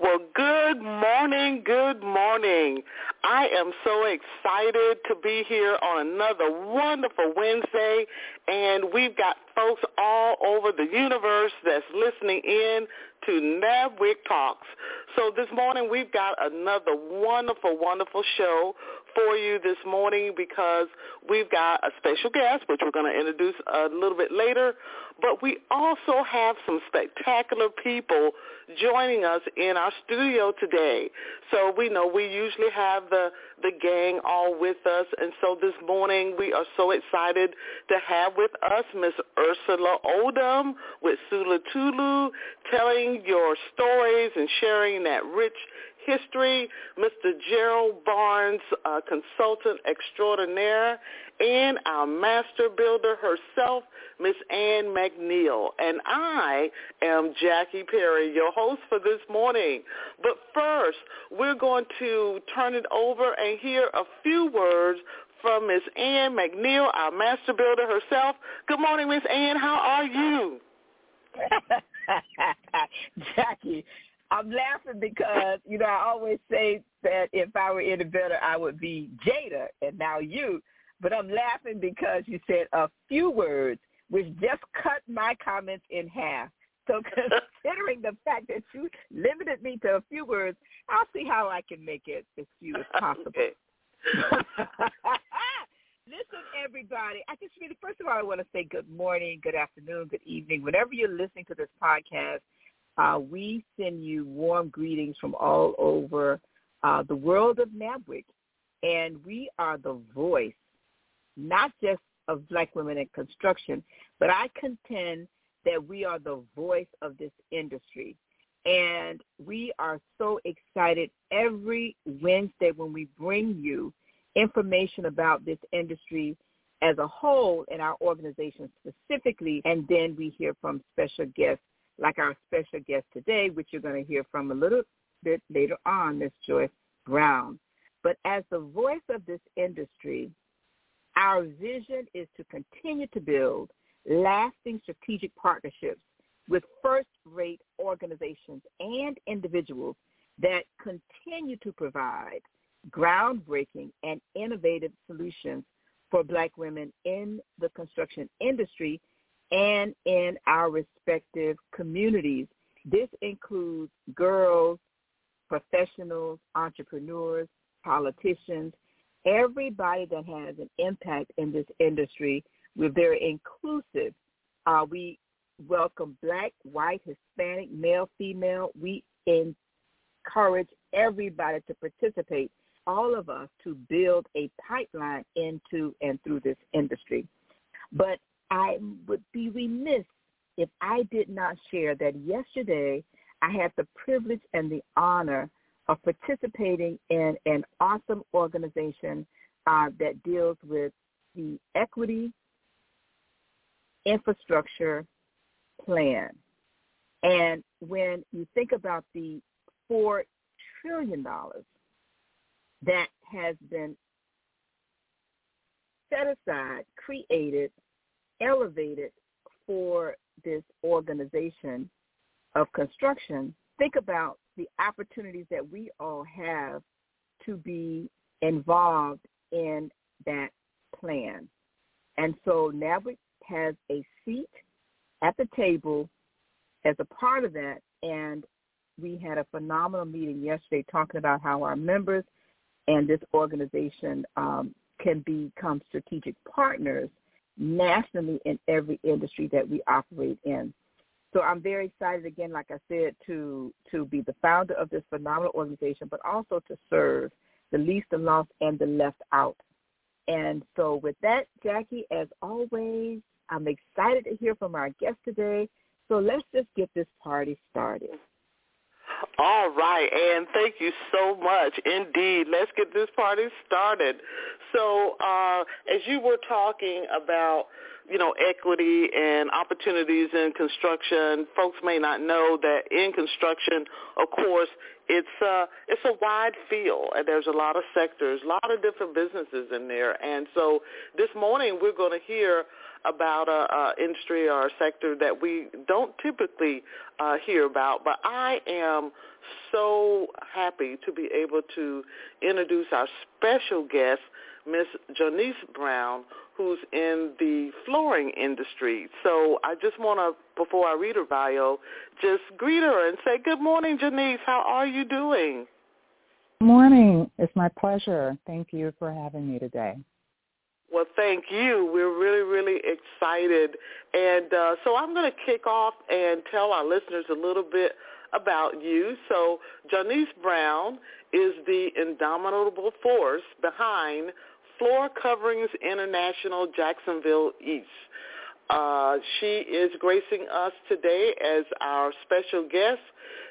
Well, good morning, good morning. I am so excited to be here on another wonderful Wednesday, and we've got folks all over the universe that's listening in to NABWIC Talks. So this morning we've got another wonderful, wonderful show for you this morning because we've got a special guest, which we're going to introduce a little bit later, but we also have some spectacular people joining us in our studio today. So we know we usually have the, the gang all with us, and so this morning we are so excited to have with us Miss Ursula Odom with Sula Tulu, telling your stories and sharing that rich history, Mr. Gerald Barnes, uh, consultant extraordinaire, and our master builder herself, Miss Ann McNeil. And I am Jackie Perry, your host for this morning. But first, we're going to turn it over and hear a few words from Miss Ann McNeil, our master builder herself. Good morning, Miss Ann. How are you? Jackie, I'm laughing because, you know, I always say that if I were any better, I would be Jada and now you. But I'm laughing because you said a few words, which just cut my comments in half. So considering the fact that you limited me to a few words, I'll see how I can make it as few as possible. Listen, everybody. I just really, first of all, I want to say good morning, good afternoon, good evening. Whenever you're listening to this podcast, uh, we send you warm greetings from all over uh, the world of NABWIC. And we are the voice, not just of black women in construction, but I contend that we are the voice of this industry. And we are so excited every Wednesday when we bring you information about this industry as a whole and our organization specifically, and then we hear from special guests like our special guest today, which you're going to hear from a little bit later on, Ms. Joyce Brown. But as the voice of this industry, our vision is to continue to build lasting strategic partnerships with first-rate organizations and individuals that continue to provide groundbreaking and innovative solutions for black women in the construction industry and in our respective communities. This includes girls, professionals, entrepreneurs, politicians, everybody that has an impact in this industry. We're very inclusive. Uh, we welcome black, white, Hispanic, male, female. We encourage everybody to participate all of us to build a pipeline into and through this industry. But I would be remiss if I did not share that yesterday I had the privilege and the honor of participating in an awesome organization uh, that deals with the equity infrastructure plan. And when you think about the $4 trillion that has been set aside, created, elevated for this organization of construction, think about the opportunities that we all have to be involved in that plan. And so NABWIC has a seat at the table as a part of that. And we had a phenomenal meeting yesterday talking about how our members and this organization um, can become strategic partners nationally in every industry that we operate in. So I'm very excited again, like I said, to to be the founder of this phenomenal organization, but also to serve the least, the lost, and the left out. And so with that, Jackie, as always, I'm excited to hear from our guest today. So let's just get this party started. All right, and thank you so much. Indeed, let's get this party started. So, uh, as you were talking about, you know, equity and opportunities in construction, folks may not know that in construction, of course, it's a uh, it's a wide field, and there's a lot of sectors, a lot of different businesses in there. And so, this morning we're going to hear about a, a industry or a sector that we don't typically uh, hear about. But I am so happy to be able to introduce our special guest, Miss Jonyce Brown, who's in the flooring industry. So I just want to, before I read her bio, just greet her and say, good morning, Jonyce. How are you doing? Good Morning. It's my pleasure. Thank you for having me today. Well, thank you. We're really, really excited. And uh, so I'm going to kick off and tell our listeners a little bit about you. So Jonyce Brown is the indomitable force behind Floor Coverings International Jacksonville East. Uh, she is gracing us today as our special guest.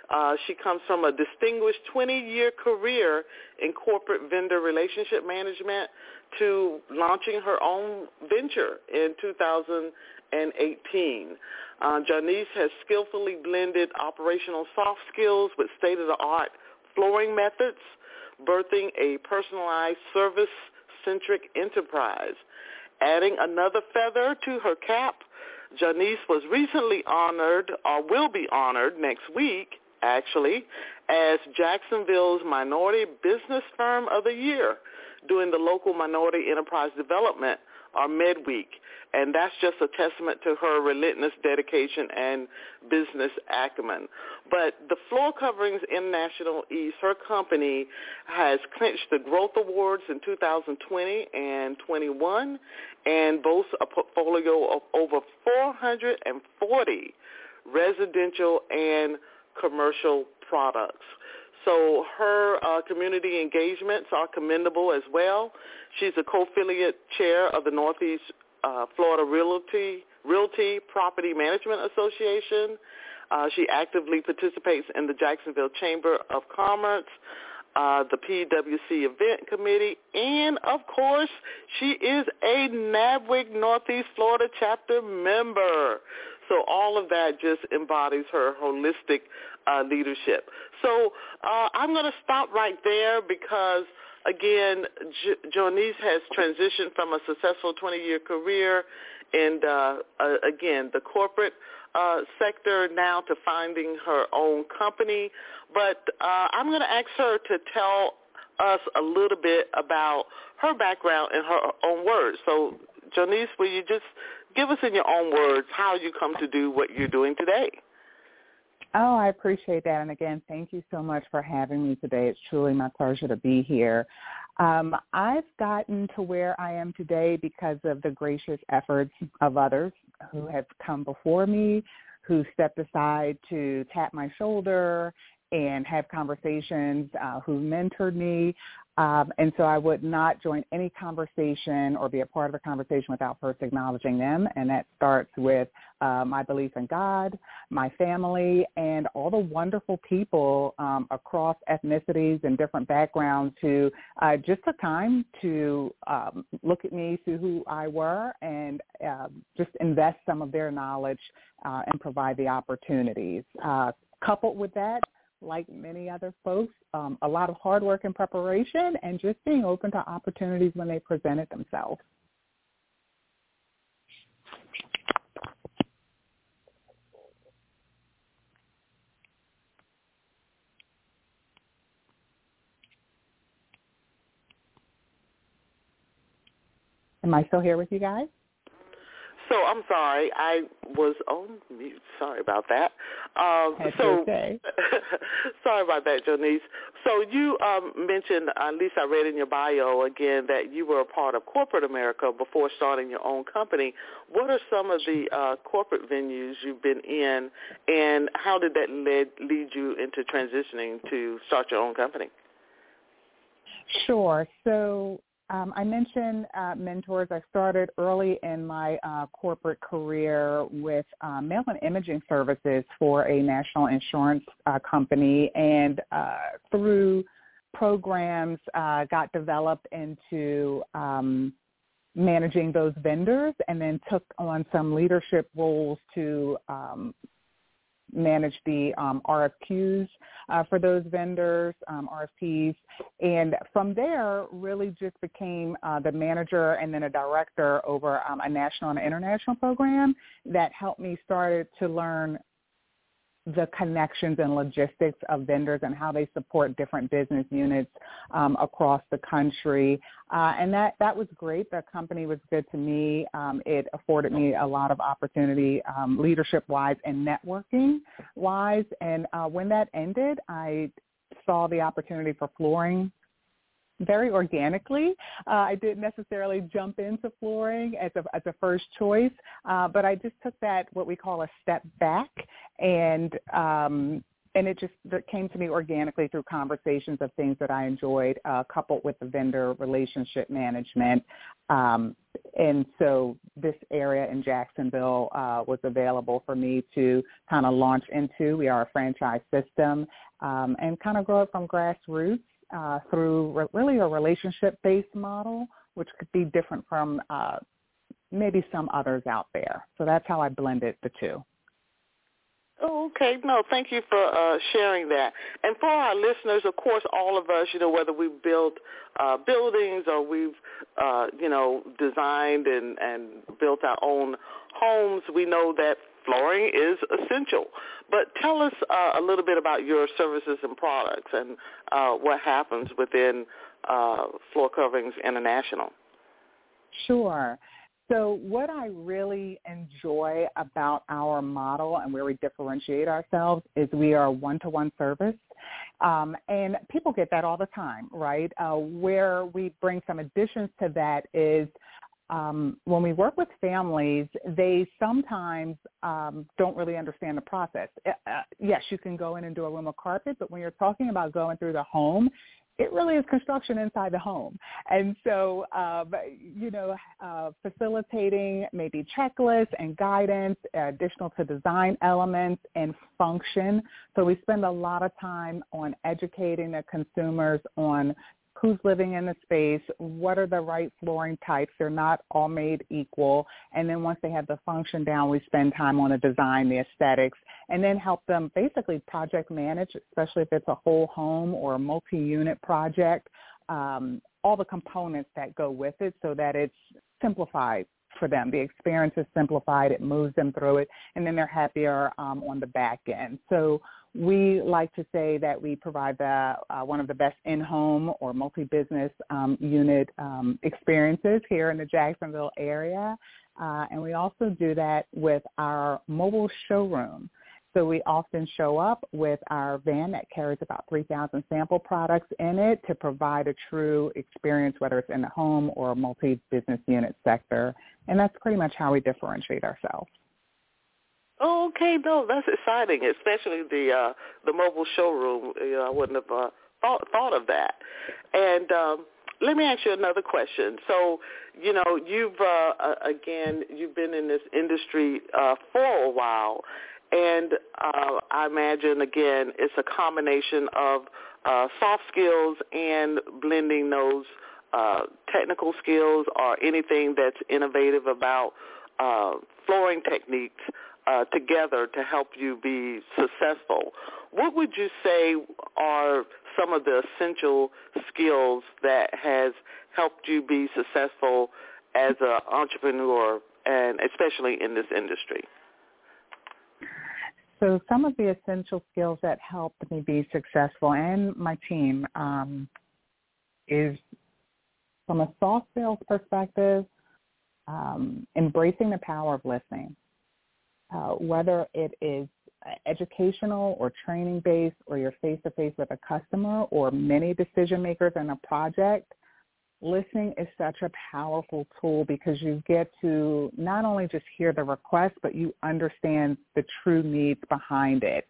Uh, she comes from a distinguished 20-year career in corporate vendor relationship management to launching her own venture in 2018. Uh, Jonyce has skillfully blended operational soft skills with state-of-the-art flooring methods, birthing a personalized service-centric enterprise. Adding another feather to her cap, Jonyce was recently honored, or will be honored next week, actually, as Jacksonville's Minority Business Firm of the Year doing the local minority enterprise development or MEDWeek. And that's just a testament to her relentless dedication and business acumen. But the Floor Coverings International East, her company, has clinched the Growth Awards in 2020 and 21 and boasts a portfolio of over 440 residential and commercial products. So her uh, community engagements are commendable as well. She's a co-affiliate chair of the Northeast uh, Florida Realty, Realty Property Management Association. Uh, she actively participates in the Jacksonville Chamber of Commerce, uh, the PWC Event Committee, and of course, she is a NABWIC Northeast Florida chapter member. So all of that just embodies her holistic uh, leadership. So uh, I'm going to stop right there because, again, J- Jonyce has transitioned from a successful 20-year career in, uh, uh, again, the corporate uh, sector now to finding her own company. But uh, I'm going to ask her to tell us a little bit about her background in her own words. So, Jonyce, will you just give us in your own words how you come to do what you're doing today? Oh, I appreciate that. And again, thank you so much for having me today. It's truly my pleasure to be here. Um, I've gotten to where I am today because of the gracious efforts of others who have come before me, who stepped aside to tap my shoulder and have conversations, uh, who mentored me. Um, and so I would not join any conversation or be a part of a conversation without first acknowledging them. And that starts with uh, my belief in God, my family, and all the wonderful people um, across ethnicities and different backgrounds who uh, just took time to um, look at me, see who I were, and uh, just invest some of their knowledge uh, and provide the opportunities. Uh, coupled with that, like many other folks, um, a lot of hard work and preparation and just being open to opportunities when they presented themselves. Am I still here with you guys? So I'm sorry, I was on mute. Sorry about that. Um, That's so okay. sorry about that, Jonyce. So you um, mentioned, at least I read in your bio again, that you were a part of corporate America before starting your own company. What are some of the uh, corporate venues you've been in, and how did that lead lead you into transitioning to start your own company? Sure. So um, I mentioned uh, mentors. I started early in my uh, corporate career with uh, mail and imaging services for a national insurance uh, company, and uh, through programs uh, got developed into um, managing those vendors, and then took on some leadership roles to um, manage the um, RFQs uh, for those vendors, um, RFPs, and from there really just became uh, the manager and then a director over um, a national and international program that helped me started to learn the connections and logistics of vendors and how they support different business units um, across the country. Uh, and that, that was great. The company was good to me. Um, it afforded me a lot of opportunity um, leadership-wise and networking-wise. And uh, when that ended, I saw the opportunity for flooring very organically. Uh, I didn't necessarily jump into flooring as a, as a first choice, uh, but I just took that what we call a step back, and um, and it just came to me organically through conversations of things that I enjoyed, uh, coupled with the vendor relationship management. Um, and so this area in Jacksonville uh, was available for me to kind of launch into. We are a franchise system um, and kind of grow it from grassroots uh, through re- really a relationship-based model, which could be different from uh, maybe some others out there. So that's how I blended the two. Oh, okay. No, thank you for uh, sharing that. And for our listeners, of course, all of us, you know, whether we've built uh, buildings or we've, uh, you know, designed and, and built our own homes, we know that flooring is essential. But tell us uh, a little bit about your services and products and uh, what happens within uh, Floor Coverings International. Sure. So what I really enjoy about our model and where we differentiate ourselves is we are a one-to-one service. Um, and people get that all the time, right? Uh, where we bring some additions to that is um, when we work with families, they sometimes um, don't really understand the process. Uh, uh, yes, you can go in and do a room of carpet, but when you're talking about going through the home, it really is construction inside the home. And so, um, you know, uh, facilitating maybe checklists and guidance, additional to design elements and function. So we spend a lot of time on educating the consumers on who's living in the space, what are the right flooring types. They're not all made equal. And then once they have the function down, we spend time on the design, the aesthetics, and then help them basically project manage, especially if it's a whole home or a multi-unit project, um, all the components that go with it so that it's simplified for them. The experience is simplified. It moves them through it, and then they're happier um, on the back end. So we like to say that we provide the, uh, one of the best in-home or multi-business um, unit um, experiences here in the Jacksonville area. Uh, and we also do that with our mobile showroom. So we often show up with our van that carries about 3,000 sample products in it to provide a true experience, whether it's in the home or multi-business unit sector. And that's pretty much how we differentiate ourselves. Oh, okay, no, that's exciting, especially the uh, the mobile showroom. You know, I wouldn't have uh, thought thought of that. And um, let me ask you another question. So, you know, you've uh, again, you've been in this industry uh, for a while, and uh, I imagine again, it's a combination of uh, soft skills and blending those uh, technical skills or anything that's innovative about uh, flooring techniques uh, together to help you be successful. What would you say are some of the essential skills that has helped you be successful as an entrepreneur and especially in this industry? So some of the essential skills that helped me be successful and my team um, is from a soft sales perspective, um, embracing the power of listening, uh, whether it is educational or training based or you're face to face with a customer or many decision makers in a project, listening is such a powerful tool because you get to not only just hear the request, but you understand the true needs behind it.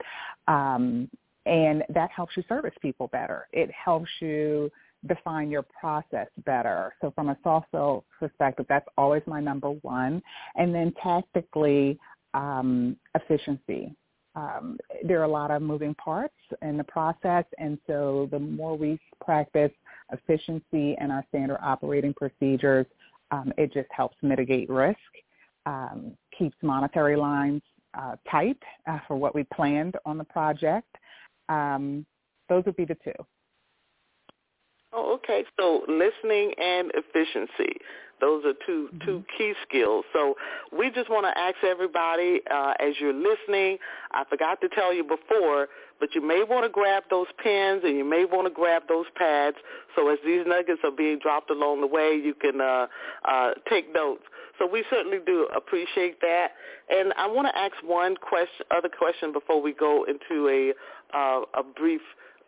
Um, and that helps you service people better. It helps you define your process better. So from a soft skill perspective, that's always my number one. And then tactically, um, efficiency. Um, there are a lot of moving parts in the process, and so the more we practice efficiency and our standard operating procedures, um, it just helps mitigate risk, um, keeps monetary lines uh, tight uh, for what we planned on the project. Um, those would be the two. Oh, okay. So listening and efficiency. Those are 2 mm-hmm. two key skills. So we just want to ask everybody uh, as you're listening. I forgot to tell you before, but you may want to grab those pens and you may want to grab those pads. So as these nuggets are being dropped along the way, you can uh, uh, take notes. So we certainly do appreciate that. And I want to ask one question, other question before we go into a uh, a brief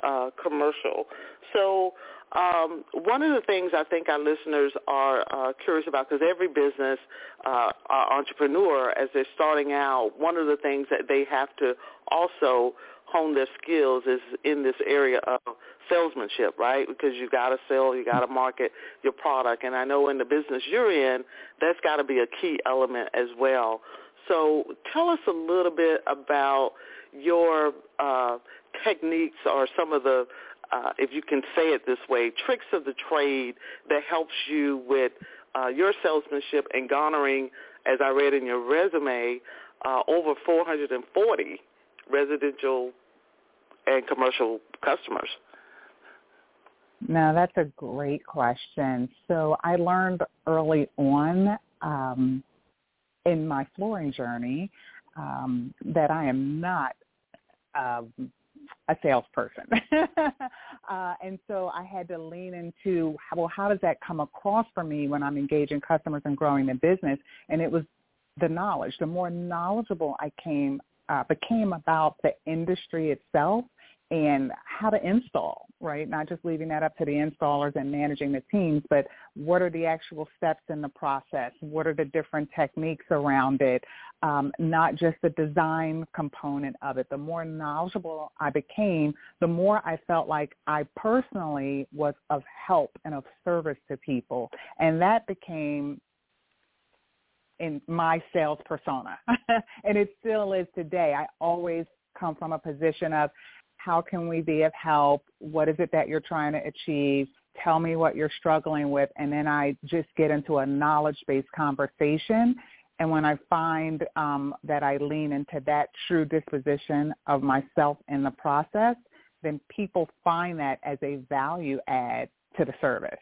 uh, commercial. So um, one of the things I think our listeners are uh, curious about, because every business uh, entrepreneur, as they're starting out, one of the things that they have to also hone their skills is in this area of salesmanship, right? Because you got to sell, you got to market your product, and I know in the business you're in, that's got to be a key element as well. So tell us a little bit about your uh, techniques or some of the uh, if you can say it this way, tricks of the trade that helps you with uh, your salesmanship and garnering, as I read in your resume, uh, over 440 residential and commercial customers? Now, that's a great question. So I learned early on um, in my flooring journey um, that I am not um, a salesperson. uh, and so I had to lean into, well, how does that come across for me when I'm engaging customers and growing the business? And it was the knowledge. The more knowledgeable I came, uh, became about the industry itself and how to install, right? Not just leaving that up to the installers and managing the teams, but what are the actual steps in the process? What are the different techniques around it? Um, not just the design component of it. The more knowledgeable I became, the more I felt like I personally was of help and of service to people. And that became in my sales persona. and it still is today. I always come from a position of how can we be of help? What is it that you're trying to achieve? Tell me what you're struggling with. And then I just get into a knowledge-based conversation. And when I find um, that I lean into that true disposition of myself in the process, then people find that as a value add to the service.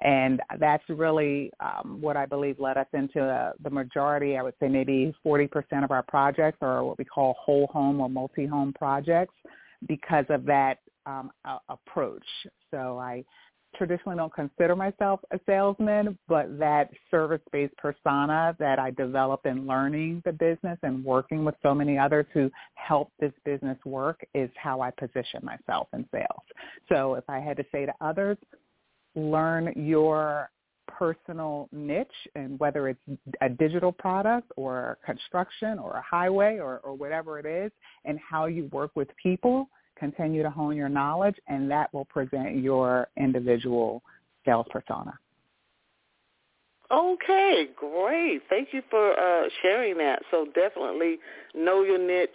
And that's really um, what I believe led us into uh, the majority, I would say maybe 40% of our projects are what we call whole home or multi-home projects because of that um, approach. So I traditionally don't consider myself a salesman, but that service-based persona that I developed in learning the business and working with so many others who help this business work is how I position myself in sales. So if I had to say to others, learn your personal niche and whether it's a digital product or construction or a highway or, or whatever it is and how you work with people, continue to hone your knowledge and that will present your individual sales persona. Okay, great. Thank you for uh, sharing that. So definitely know your niche.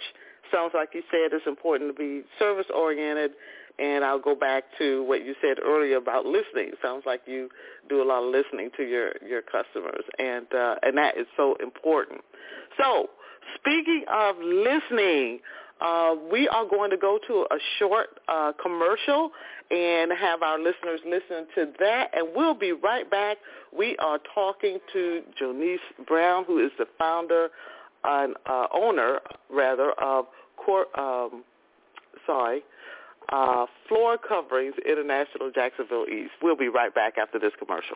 Sounds like you said it's important to be service oriented and I'll go back to what you said earlier about listening. Sounds like you do a lot of listening to your your customers, and uh, and that is so important. So, speaking of listening, uh, we are going to go to a short uh, commercial and have our listeners listen to that, and we'll be right back. We are talking to Jonyce Brown, who is the founder and uh, owner, rather, of Cor- um, sorry, uh, Floor Coverings International Jacksonville East. We'll be right back after this commercial.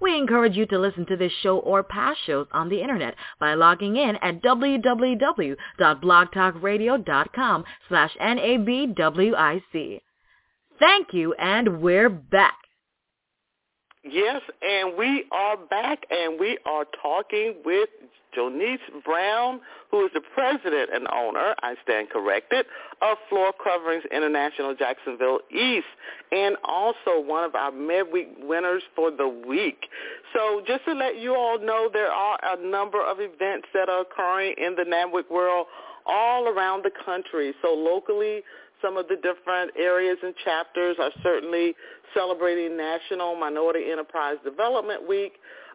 We encourage you to listen to this show or past shows on the internet by logging in at www.blogtalkradio.com slash NABWIC. Thank you, and we're back. Yes, and we are back, and we are talking with Jonyce Brown, who is the president and owner, I stand corrected, of Floor Coverings International Jacksonville East, and also one of our MEDWeek winners for the week. So just to let you all know, there are a number of events that are occurring in the NABWIC world all around the country. So locally, some of the different areas and chapters are certainly celebrating National Minority Enterprise Development Week,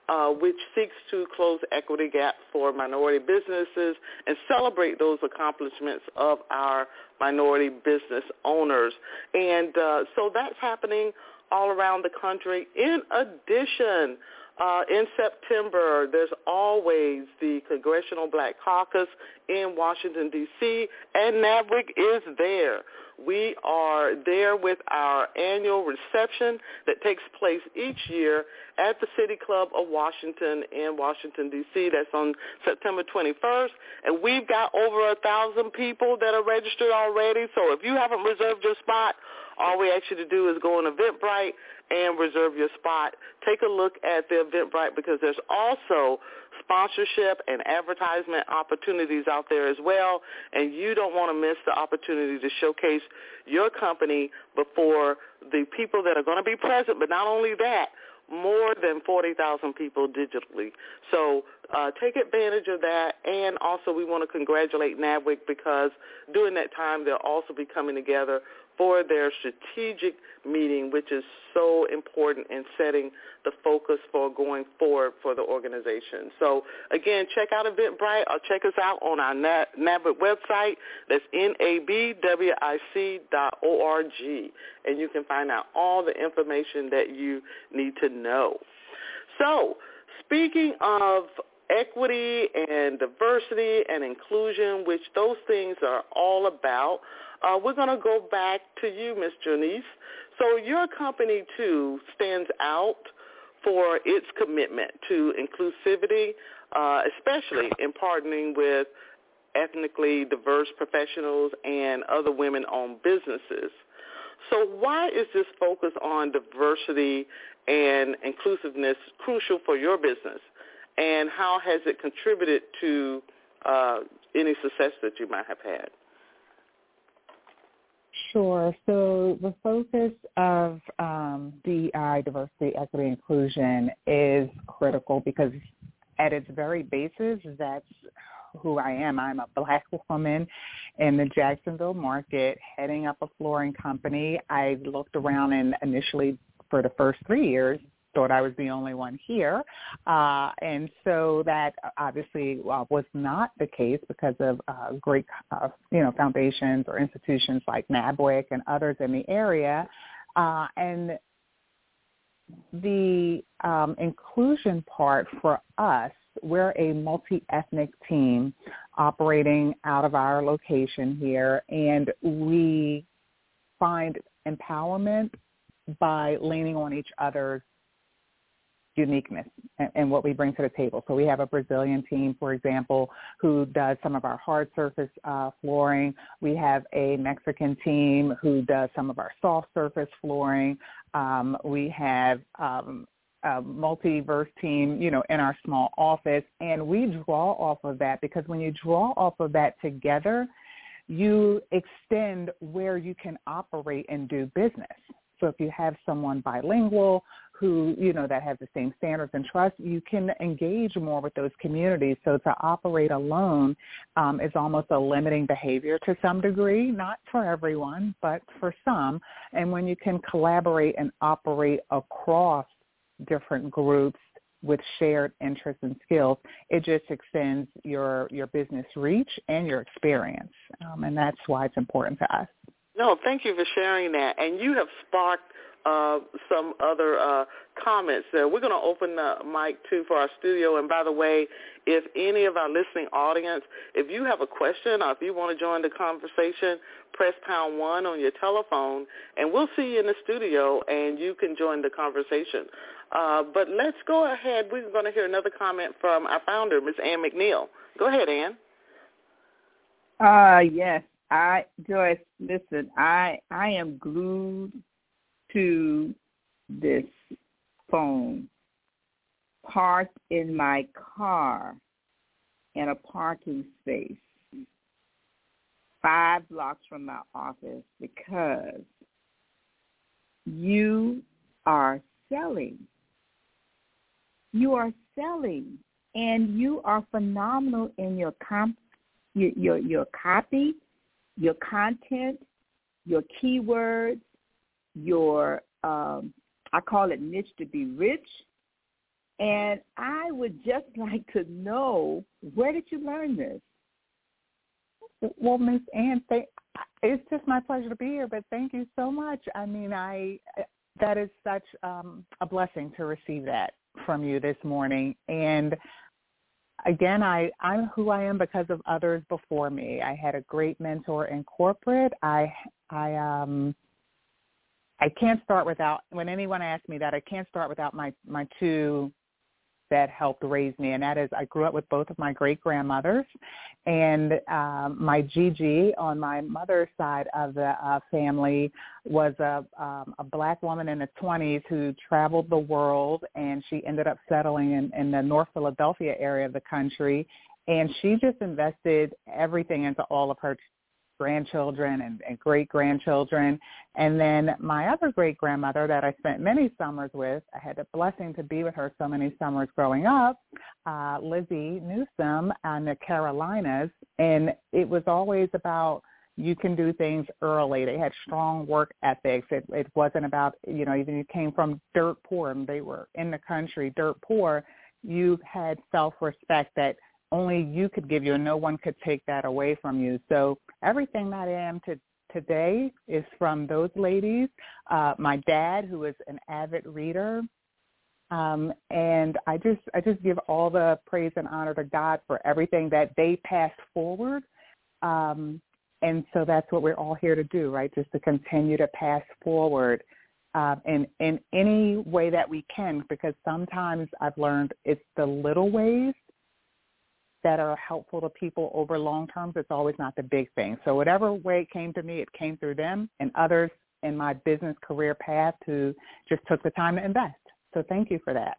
uh, which seeks to close equity gap for minority businesses and celebrate those accomplishments of our minority business owners. And uh, so that's happening all around the country. In addition, uh, in September, there's always the Congressional Black Caucus in Washington, D.C., and NABWIC is there. We are there with our annual reception that takes place each year at the City Club of Washington in Washington, D.C. That's on September 21st. And we've got over a thousand people that are registered already. So if you haven't reserved your spot, all we ask you to do is go on Eventbrite and reserve your spot. Take a look at the Eventbrite because there's also sponsorship and advertisement opportunities out there as well, and you don't want to miss the opportunity to showcase your company before the people that are going to be present, but not only that, more than 40,000 people digitally. So uh, take advantage of that. And also we want to congratulate NABWIC because during that time they'll also be coming together for their strategic meeting, which is so important in setting the focus for going forward for the organization. So again, check out Eventbrite or check us out on our NABWIC website. That's nabwic.org. And you can find out all the information that you need to know. So speaking of equity and diversity and inclusion, which those things are all about, uh, we're going to go back to you, Ms. Jonyce. So your company, too, stands out for its commitment to inclusivity, uh, especially in partnering with ethnically diverse professionals and other women-owned businesses. So why is this focus on diversity and inclusiveness crucial for your business? And how has it contributed to uh, any success that you might have had? Sure. So the focus of um, DEI, diversity, equity, inclusion is critical because at its very basis, that's who I am. I'm a black woman in the Jacksonville market heading up a flooring company. I looked around and initially for the first three years thought I was the only one here. Uh, and so that obviously uh, was not the case because of uh, great, uh, you know, foundations or institutions like NABWIC and others in the area. Uh, and the um, inclusion part for us, we're a multi-ethnic team operating out of our location here, and we find empowerment by leaning on each other's uniqueness and, what we bring to the table. So we have a Brazilian team, for example, who does some of our hard surface uh, flooring. We have a Mexican team who does some of our soft surface flooring. Um, we have um, a multiverse team, you know, in our small office, and we draw off of that because when you draw off of that together, you extend where you can operate and do business. So if you have someone bilingual who, you know, that has the same standards and trust, you can engage more with those communities. So to operate alone um, is almost a limiting behavior to some degree, not for everyone, but for some. And when you can collaborate and operate across different groups with shared interests and skills, it just extends your your business reach and your experience, um, and that's why it's important to us. No, thank you for sharing that. And you have sparked uh, some other uh, comments there. We're going to open the mic too for our studio. And by the way, if any of our listening audience, if you have a question or if you want to join the conversation, press pound one on your telephone, and we'll see you in the studio, and you can join the conversation. Uh, but let's go ahead. We're going to hear another comment from our founder, Ms. Ann McNeil. Go ahead, Ann. Uh, yes. I Joyce, listen, I I am glued to this phone, parked in my car in a parking space five blocks from my office because you are selling. You are selling and you are phenomenal in your comp your your, your copy your content, your keywords, your um, I call it niche to be rich. And I would just like to know where did you learn this? Well, Miss Ann, it's just my pleasure to be here. But thank you so much. I mean, I that is such um, a blessing to receive that from you this morning. And again, I, I'm who I am because of others before me. I had a great mentor in corporate. I, I, um, I can't start without, when anyone asks me that, I can't start without my, my two that helped raise me, and that is I grew up with both of my great grandmothers, and um, my Gigi on my mother's side of the uh, family was a um, a black woman in the 20s who traveled the world, and she ended up settling in, in the North Philadelphia area of the country, and she just invested everything into all of her grandchildren and, and great grandchildren. And then my other great grandmother that I spent many summers with, I had the blessing to be with her so many summers growing up, uh, Lizzie Newsom in the Carolinas. And it was always about you can do things early. They had strong work ethics. It, it wasn't about, you know, even you came from dirt poor and they were in the country dirt poor, you had self-respect that – only you could give you and no one could take that away from you. So everything that I am to today is from those ladies. Uh, my dad, who is an avid reader, um, and I just I just give all the praise and honor to God for everything that they passed forward. Um, and so that's what we're all here to do, right? Just to continue to pass forward uh, in in any way that we can, because sometimes I've learned it's the little ways that are helpful to people over long terms. It's always not the big thing. So whatever way it came to me, it came through them and others in my business career path who just took the time to invest. So thank you for that.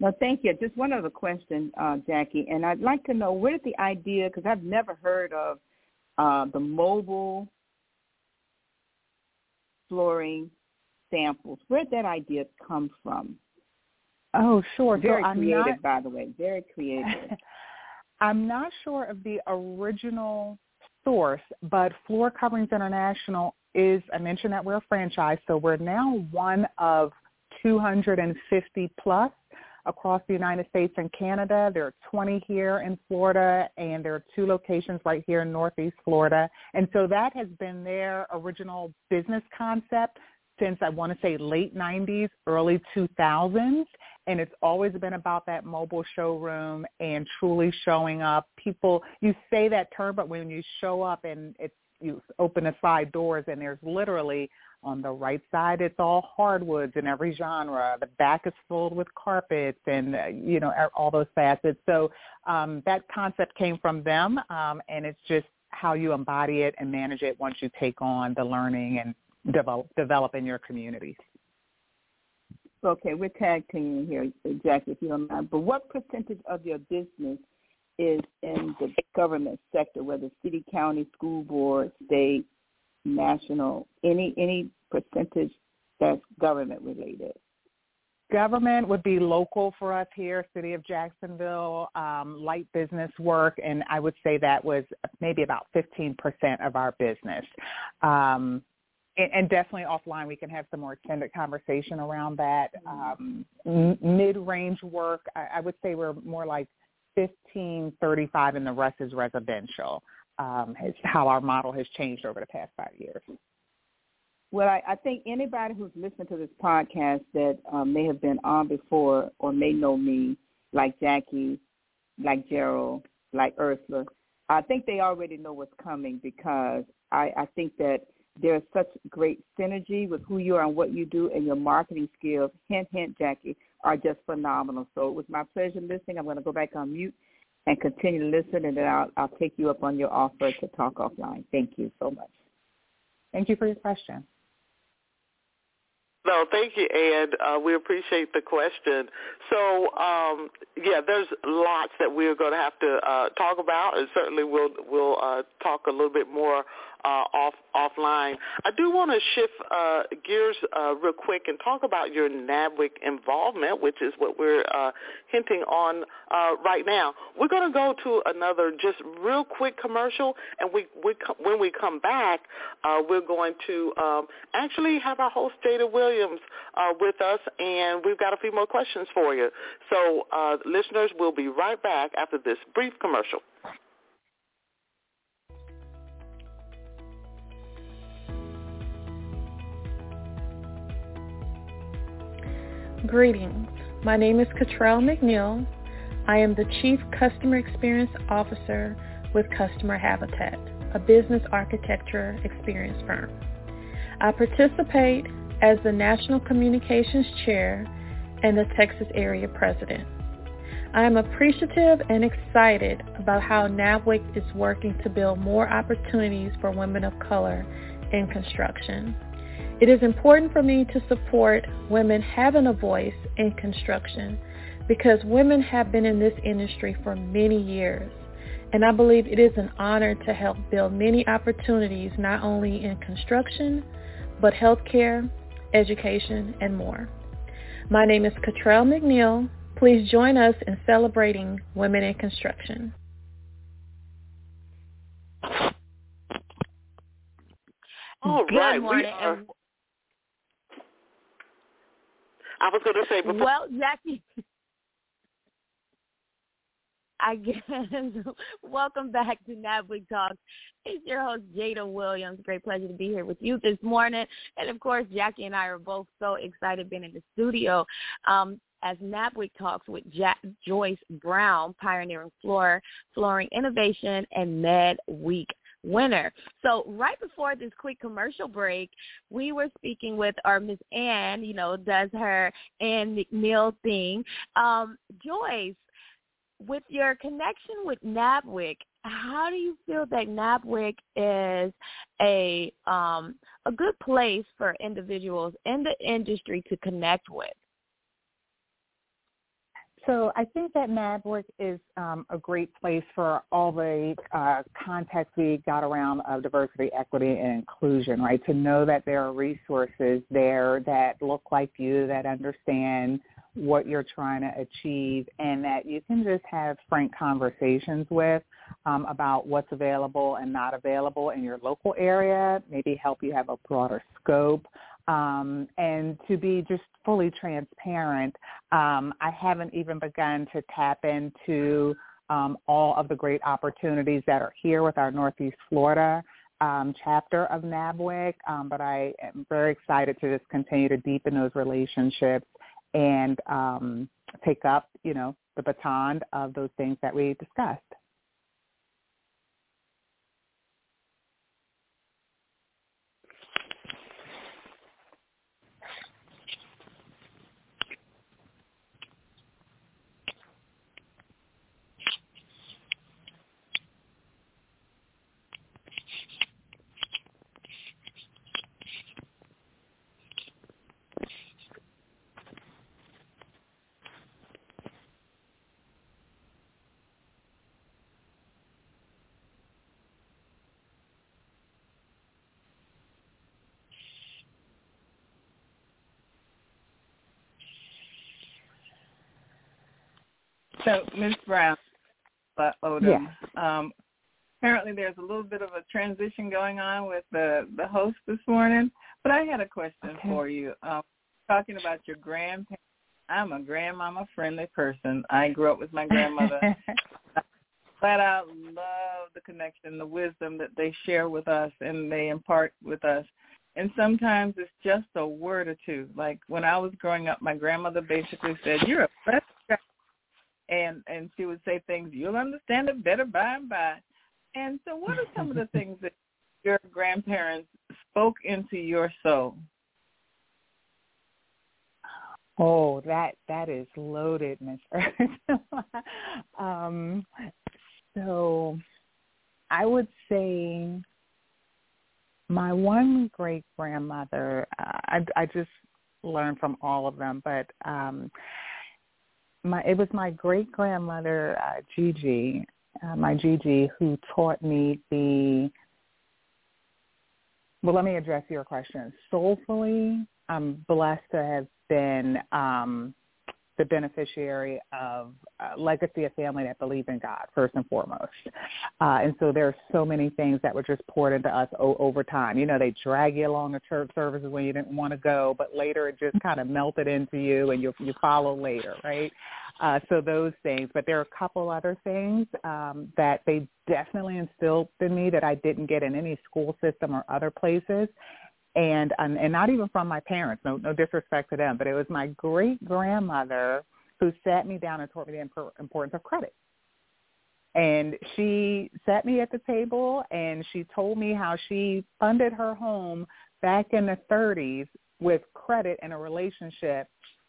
Well, thank you. Just one other question, uh, Jackie, and I'd like to know where the idea, because I've never heard of uh, the mobile flooring samples. Where did that idea come from? Oh, sure. Very so creative, not... by the way. Very creative. I'm not sure of the original source, but Floor Coverings International is, I mentioned that we're a franchise, so we're now one of 250 plus across the United States and Canada. There are 20 here in Florida, and there are two locations right here in Northeast Florida. And so that has been their original business concept since I want to say late 90s, early 2000s. And it's always been about that mobile showroom and truly showing up. People, you say that term, but when you show up and it's, you open the side doors and there's literally on the right side it's all hardwoods in every genre the back is filled with carpets and uh, you know all those facets so um that concept came from them um and it's just how you embody it and manage it once you take on the learning and develop develop in your communities. Okay, we're tag teaming here, Jackie, if you don't mind. But what percentage of your business is in the government sector, whether city, county, school board, state, national, any any percentage that's government related? Government would be local for us here, City of Jacksonville, um, light business work, and I would say that was maybe about 15% of our business. Um, and, and, definitely offline, we can have some more extended conversation around that. Um, mid-range work, I, I, would say we're more like 15, 35, and the rest is residential. Um, is how our model has changed over the past five years. Well, I, I think anybody who's listened to this podcast that um, may have been on before or may know me, like Jackie, like Gerald, like Ursula, I think they already know what's coming because I, I think that there's such great synergy with who you are and what you do and your marketing skills. Hint, hint, Jackie, are just phenomenal. So it was my pleasure listening. I'm going to go back on mute and continue to listen, and then I'll, I'll take you up on your offer to talk offline. Thank you so much. Thank you for your question. No, thank you, and uh, we appreciate the question. So, um, yeah, there's lots that we're going to have to uh, talk about, and certainly we'll we'll uh, talk a little bit more uh, off offline. I do want to shift uh, gears uh, real quick and talk about your NABWIC involvement, which is what we're uh, hinting on uh, right now. We're going to go to another just real quick commercial, and we, we when we come back, uh, we're going to um, actually have our host Jada Williams uh, with us, and we've got a few more questions for you. So, listeners, we'll be right back after this brief commercial. Greetings. My name is Cottrell McNeil. I am the Chief Customer Experience Officer with Customer Habitat, a business architecture experience firm. I participate as the National Communications Chair and the Texas Area President. I am appreciative and excited about how NABWIC is working to build more opportunities for women of color in construction. It is important for me to support women having a voice in construction because women have been in this industry for many years. And I believe it is an honor to help build many opportunities not only in construction, but healthcare, education, and more. My name is Cottrell McNeil. Please join us in celebrating women in construction. All Good right, morning. are, I was going to say before. Well, Jackie. I guess. Welcome back to NABWIC Talks. It's your host, Jada Williams. Great pleasure to be here with you this morning. And of course, Jackie and I are both so excited being in the studio. Um, as NABWIC talks with Jack, Jonyce Brown, pioneering floor, flooring innovation and Med Week winner. So right before this quick commercial break, we were speaking with our Miss Ann, you know, does her Ann McNeil thing. Um, Jonyce, with your connection with NABWIC, how do you feel that NABWIC is a um, a good place for individuals in the industry to connect with? So I think that NABWIC is um, a great place for all the uh, context we got around uh, diversity, equity, and inclusion, right? To know that there are resources there that look like you, that understand what you're trying to achieve, and that you can just have frank conversations with um, about what's available and not available in your local area, maybe help you have a broader scope um, and to be just fully transparent, um, I haven't even begun to tap into um, all of the great opportunities that are here with our Northeast Florida um, chapter of NABWIC, um, but I am very excited to just continue to deepen those relationships and um, take up, you know, the baton of those things that we discussed. So, Ms. Brown, Odom, yeah. um, apparently there's a little bit of a transition going on with the the host this morning. But I had a question okay. for you. Um, talking about your grandparents, I'm a grandmama friendly person. I grew up with my grandmother. Flat out love the connection, the wisdom that they share with us and they impart with us. And sometimes it's just a word or two. Like when I was growing up, my grandmother basically said, "You're a blessed guy," and and she would say things, "You'll understand it better by and by." And so, what are some of the things that your grandparents spoke into your soul? Oh, that that is loaded, Miss um, so, I would say my one great grandmother. Uh, I, I just learned from all of them, but um, my it was my great grandmother uh, Gigi uh, my Gigi, who taught me the. Well, let me address your question. Soulfully, I'm blessed to have been um, the beneficiary of a legacy of family that believe in God first and foremost. Uh, and so there are so many things that were just poured into us o- over time. You know, they drag you along to church services when you didn't want to go, but later it just kind of melted into you and you you follow later, right? Uh, so those things, but there are a couple other things um, that they definitely instilled in me that I didn't get in any school system or other places and um, and not even from my parents. No, no disrespect to them, but it was my great grandmother who sat me down and taught me the imp- importance of credit. And she sat me at the table and she told me how she funded her home back in the 30s with credit and a relationship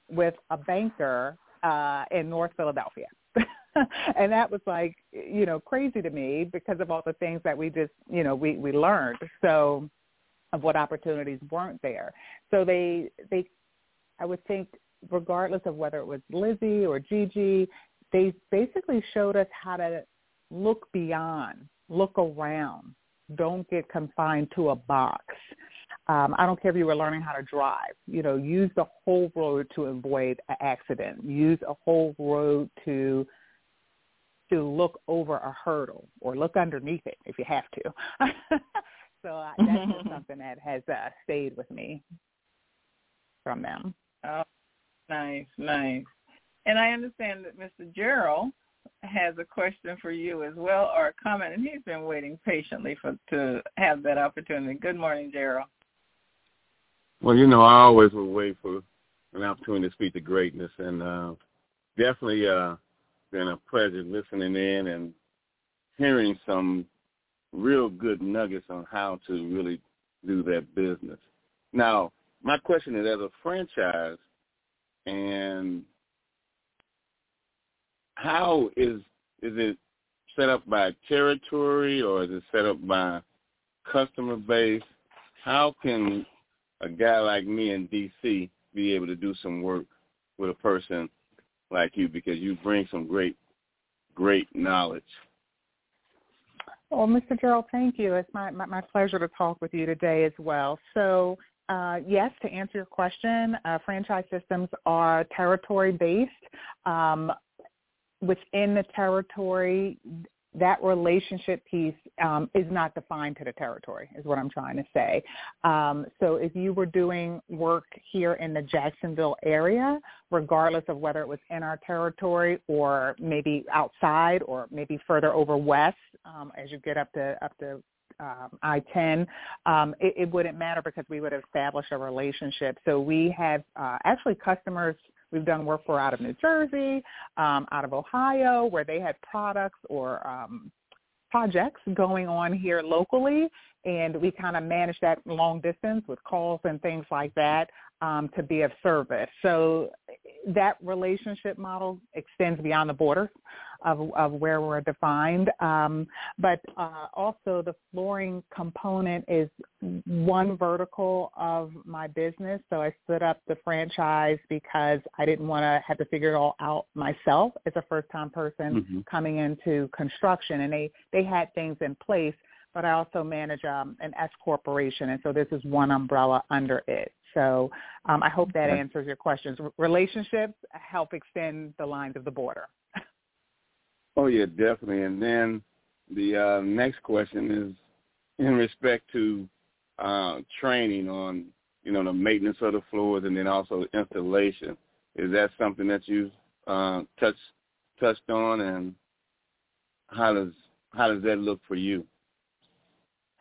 with a banker uh, in North Philadelphia. and that was like, you know, crazy to me because of all the things that we just, you know, we, we learned. So of what opportunities weren't there. So they they I would think regardless of whether it was Lizzie or Gigi, they basically showed us how to look beyond, look around. Don't get confined to a box. Um, I don't care if you were learning how to drive. You know, use the whole road to avoid an accident. Use a whole road to to look over a hurdle or look underneath it if you have to. So uh, that's just something that has uh, stayed with me from them. Oh, nice, nice. And I understand that Mr. Gerald has a question for you as well, or a comment, and he's been waiting patiently for to have that opportunity. Good morning, Gerald. Well, you know, I always will wait for an opportunity to speak to greatness, and uh, definitely uh, been a pleasure listening in and hearing some real good nuggets on how to really do that business. Now, my question is, as a franchise, and how is is it set up by territory or is it set up by customer base? How can a guy like me in DC be able to do some work with a person like you because you bring some great, great knowledge well, Mr. Gerald, thank you. It's my, my, my pleasure to talk with you today as well. So uh, yes, to answer your question, uh, franchise systems are territory-based. Um, within the territory, that relationship piece um, is not defined to the territory, is what I'm trying to say. Um, so if you were doing work here in the Jacksonville area, regardless of whether it was in our territory or maybe outside or maybe further over west, um, as you get up to up to um, I-10, um, it, it wouldn't matter because we would establish a relationship. So we have uh, actually customers We've done work for out of New Jersey, um, out of Ohio, where they had products or um, projects going on here locally, and we kind of manage that long distance with calls and things like that um, to be of service. So that relationship model extends beyond the borders of, of where we're defined. Um, but uh, also the flooring component is one vertical of my business. So I stood up the franchise because I didn't want to have to figure it all out myself as a first-time person mm-hmm. coming into construction. And they, they had things in place but I also manage um, an S corporation, and so this is one umbrella under it. So um, I hope that answers your questions. Relationships help extend the lines of the border. Oh yeah, definitely. And then the uh, next question is in respect to uh, training on you know the maintenance of the floors and then also installation. Is that something that you've uh, touched touched on, and how does how does that look for you?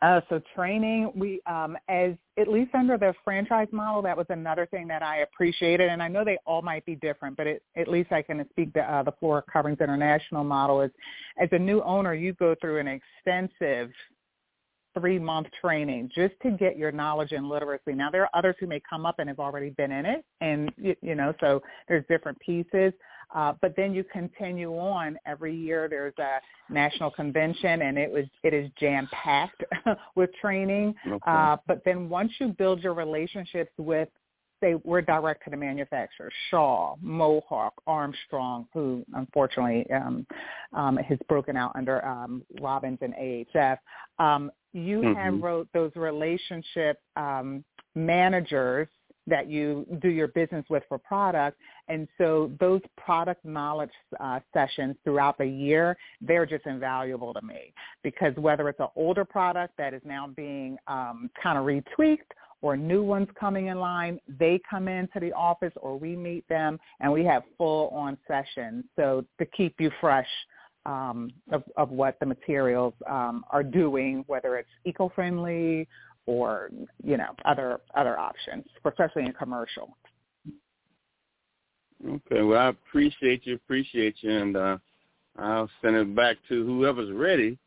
Uh, so training, we um, as at least under the franchise model, that was another thing that I appreciated, and I know they all might be different, but it, at least I can speak to uh, the Floor Coverings International model. Is as a new owner, you go through an extensive three month training just to get your knowledge and literacy. Now there are others who may come up and have already been in it, and you, you know, so there's different pieces. Uh, but then you continue on every year. There's a national convention, and it was it is jam packed with training. Okay. Uh, but then once you build your relationships with say we're direct to the manufacturer, Shaw, Mohawk, Armstrong, who unfortunately um, um, has broken out under um, Robbins and AHF. You mm-hmm. have wrote those relationship um, managers that you do your business with for product. And so those product knowledge uh, sessions throughout the year, they're just invaluable to me because whether it's an older product that is now being um, kind of retweaked or new ones coming in line, they come into the office or we meet them and we have full on sessions. So to keep you fresh um, of, of what the materials um, are doing, whether it's eco-friendly or you know other other options, especially in commercial. Okay, well I appreciate you, appreciate you, and uh, I'll send it back to whoever's ready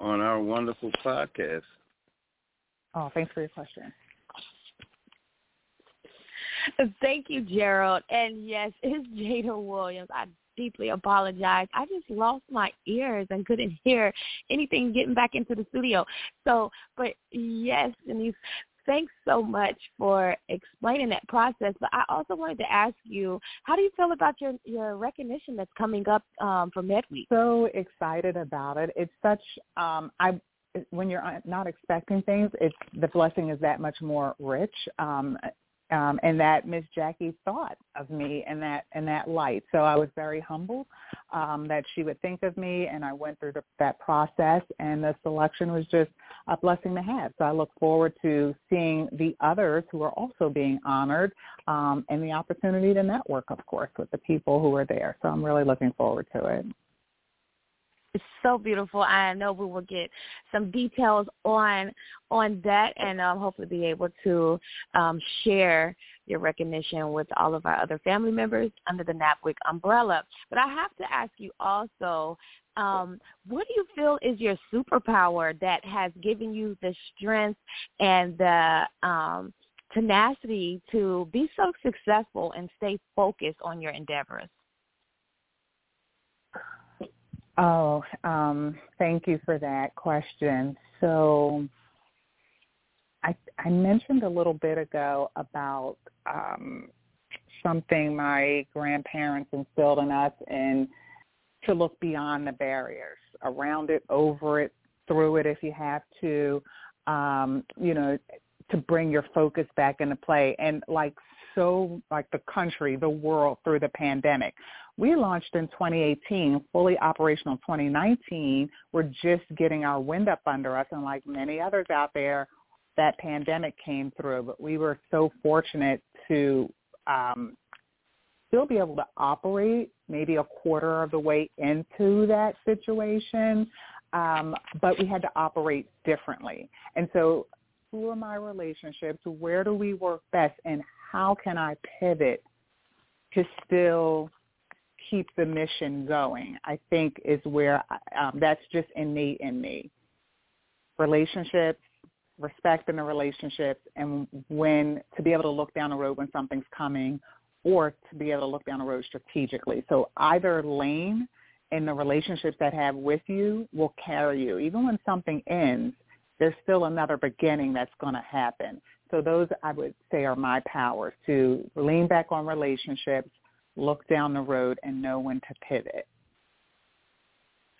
on our wonderful podcast. Oh, thanks for your question. Thank you, Gerald. And yes, it's Jada Williams. I deeply apologize. I just lost my ears and couldn't hear anything getting back into the studio. So, but yes, Denise, thanks so much for explaining that process. But I also wanted to ask you, how do you feel about your your recognition that's coming up um, for MEDWeek? So excited about it. It's such um, I when you're not expecting things, it's the blessing is that much more rich. Um, um, and that Miss Jackie thought of me in that in that light. So I was very humbled um, that she would think of me, and I went through the, that process, and the selection was just a blessing to have. So I look forward to seeing the others who are also being honored, um, and the opportunity to network, of course, with the people who are there. So I'm really looking forward to it. It's so beautiful. I know we will get some details on on that, and um, hopefully be able to um, share your recognition with all of our other family members under the NABWIC umbrella. But I have to ask you also, um, what do you feel is your superpower that has given you the strength and the um, tenacity to be so successful and stay focused on your endeavors? Oh, um, thank you for that question. So I, I mentioned a little bit ago about um, something my grandparents instilled in us and to look beyond the barriers, around it, over it, through it if you have to, um, you know, to bring your focus back into play. And like so, like the country, the world through the pandemic, we launched in 2018, fully operational 2019. We're just getting our wind up under us, and like many others out there, that pandemic came through. But we were so fortunate to um, still be able to operate maybe a quarter of the way into that situation, um, but we had to operate differently. And so who are my relationships? Where do we work best? And how can I pivot to still keep the mission going, I think is where um, that's just innate in me. Relationships, respect in the relationships, and when to be able to look down the road when something's coming or to be able to look down the road strategically. So either lane in the relationships that have with you will carry you. Even when something ends, there's still another beginning that's going to happen. So those I would say are my powers to lean back on relationships, look down the road and know when to pivot.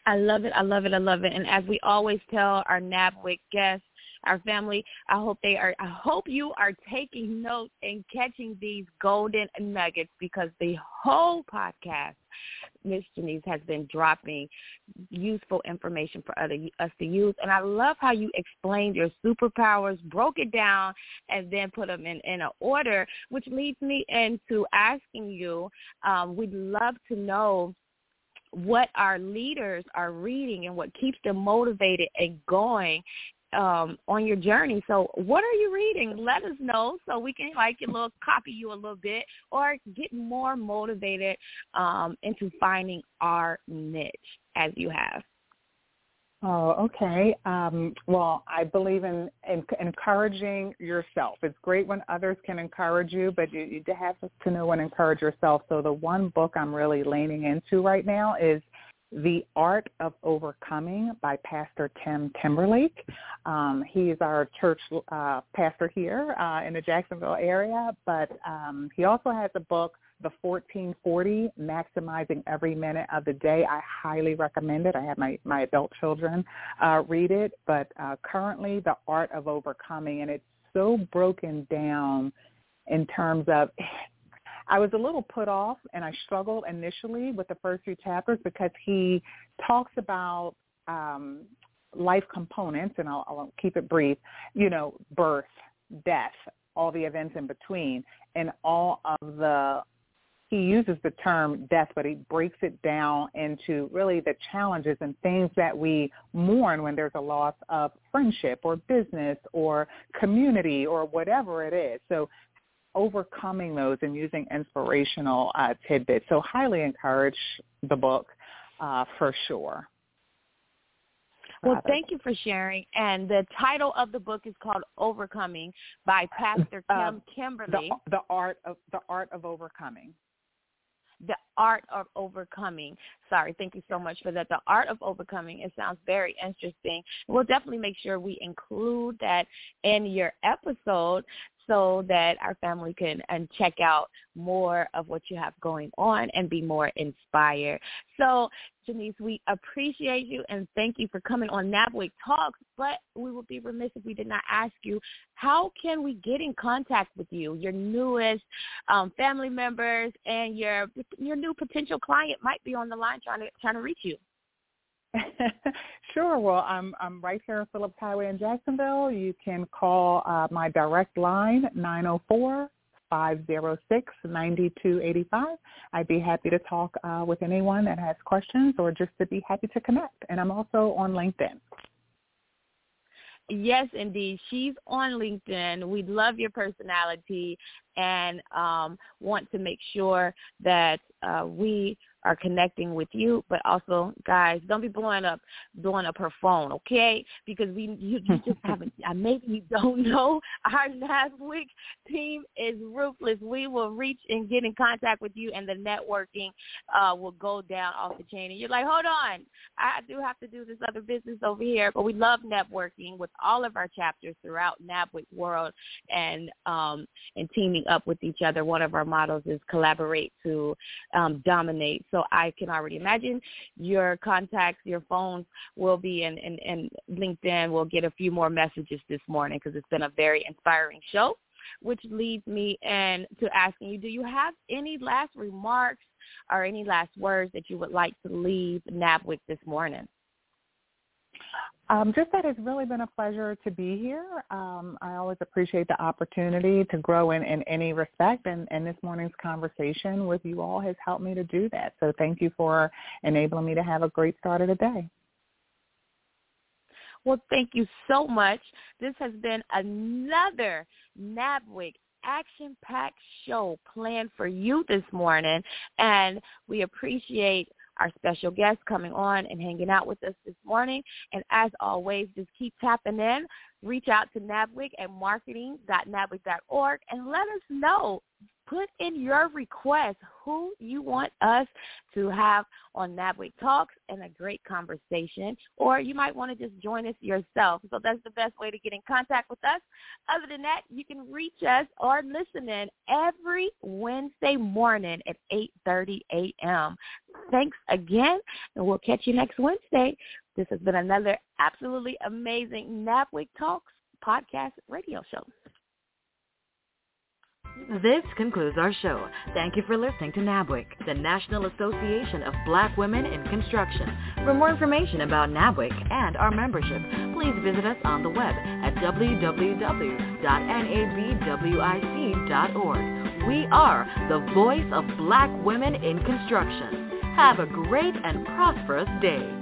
I love it. I love it. I love it. And as we always tell our NABWIC guests, our family. I hope they are. I hope you are taking notes and catching these golden nuggets because the whole podcast Miss Jonyce has been dropping useful information for other us to use. And I love how you explained your superpowers, broke it down, and then put them in in an order, which leads me into asking you. Um, we'd love to know what our leaders are reading and what keeps them motivated and going um, on your journey. So what are you reading? Let us know so we can like a little copy you a little bit or get more motivated um, into finding our niche as you have. Oh, okay. Um, well, I believe in, in encouraging yourself. It's great when others can encourage you, but you, you have to know when to encourage yourself. So the one book I'm really leaning into right now is the Art of Overcoming by Pastor Tim Timberlake. Um, he's our church uh, pastor here uh, in the Jacksonville area, but um, he also has a book, The 1440, Maximizing Every Minute of the Day. I highly recommend it. I have my, my adult children uh, read it, but uh, currently The Art of Overcoming, and it's so broken down in terms of I was a little put off and I struggled initially with the first few chapters because he talks about um, life components, and I'll, I'll keep it brief, you know, birth, death, all the events in between, and all of the he uses the term death, but he breaks it down into really the challenges and things that we mourn when there's a loss of friendship or business or community or whatever it is. So overcoming those and using inspirational uh, tidbits. So highly encourage the book uh, for sure. Well, thank you for sharing. And the title of the book is called Overcoming by Pastor uh, Kim uh, Kimberly. The, the art of the art of overcoming the art of overcoming. Sorry, thank you so much for that. The art of overcoming. It sounds very interesting. We'll definitely make sure we include that in your episode so that our family can and check out more of what you have going on and be more inspired. So, Jonyce, we appreciate you and thank you for coming on NABWIC Talks, but we would be remiss if we did not ask you, how can we get in contact with you? Your newest um, family members and your your new potential client might be on the line trying to trying to reach you. sure. Well, I'm I'm right here in Phillips Highway in Jacksonville. You can call uh, my direct line nine zero oh four five zero six ninety two eighty five. I'd be happy to talk uh, with anyone that has questions or just to be happy to connect. And I'm also on LinkedIn. Yes, indeed. She's on LinkedIn. We love your personality and um, want to make sure that uh, we are connecting with you, but also, guys, don't be blowing up blowing up her phone, okay? Because we you, you just haven't. Maybe you don't know our NABWIC team is ruthless. We will reach and get in contact with you, and the networking uh, will go down off the chain. And you're like, hold on, I do have to do this other business over here. But we love networking with all of our chapters throughout NABWIC world, and um, and teaming up with each other. One of our models is collaborate to um, dominate. So I can already imagine your contacts, your phones will be in, in, in LinkedIn. We'll get a few more messages this morning because it's been a very inspiring show, which leads me in to asking you, do you have any last remarks or any last words that you would like to leave NABWIC this morning? Um, just that it's really been a pleasure to be here. Um, I always appreciate the opportunity to grow in, in any respect, and, and this morning's conversation with you all has helped me to do that. So thank you for enabling me to have a great start of the day. Well, thank you so much. This has been another NABWIC action-packed show planned for you this morning, and we appreciate our special guest coming on and hanging out with us this morning. And as always, just keep tapping in. Reach out to NABWIC at marketing.nabwic.org and let us know put in your request who you want us to have on NABWIC Talks and a great conversation. Or you might want to just join us yourself. So that's the best way to get in contact with us. Other than that, you can reach us or listen in every Wednesday morning at 8.30 a.m. Thanks again, and we'll catch you next Wednesday. This has been another absolutely amazing NABWIC Talks podcast radio show. This concludes our show. Thank you for listening to NABWIC, the National Association of Black Women in Construction. For more information about NABWIC and our membership, please visit us on the web at www.nabwic.org. We are the voice of black women in construction. Have a great and prosperous day.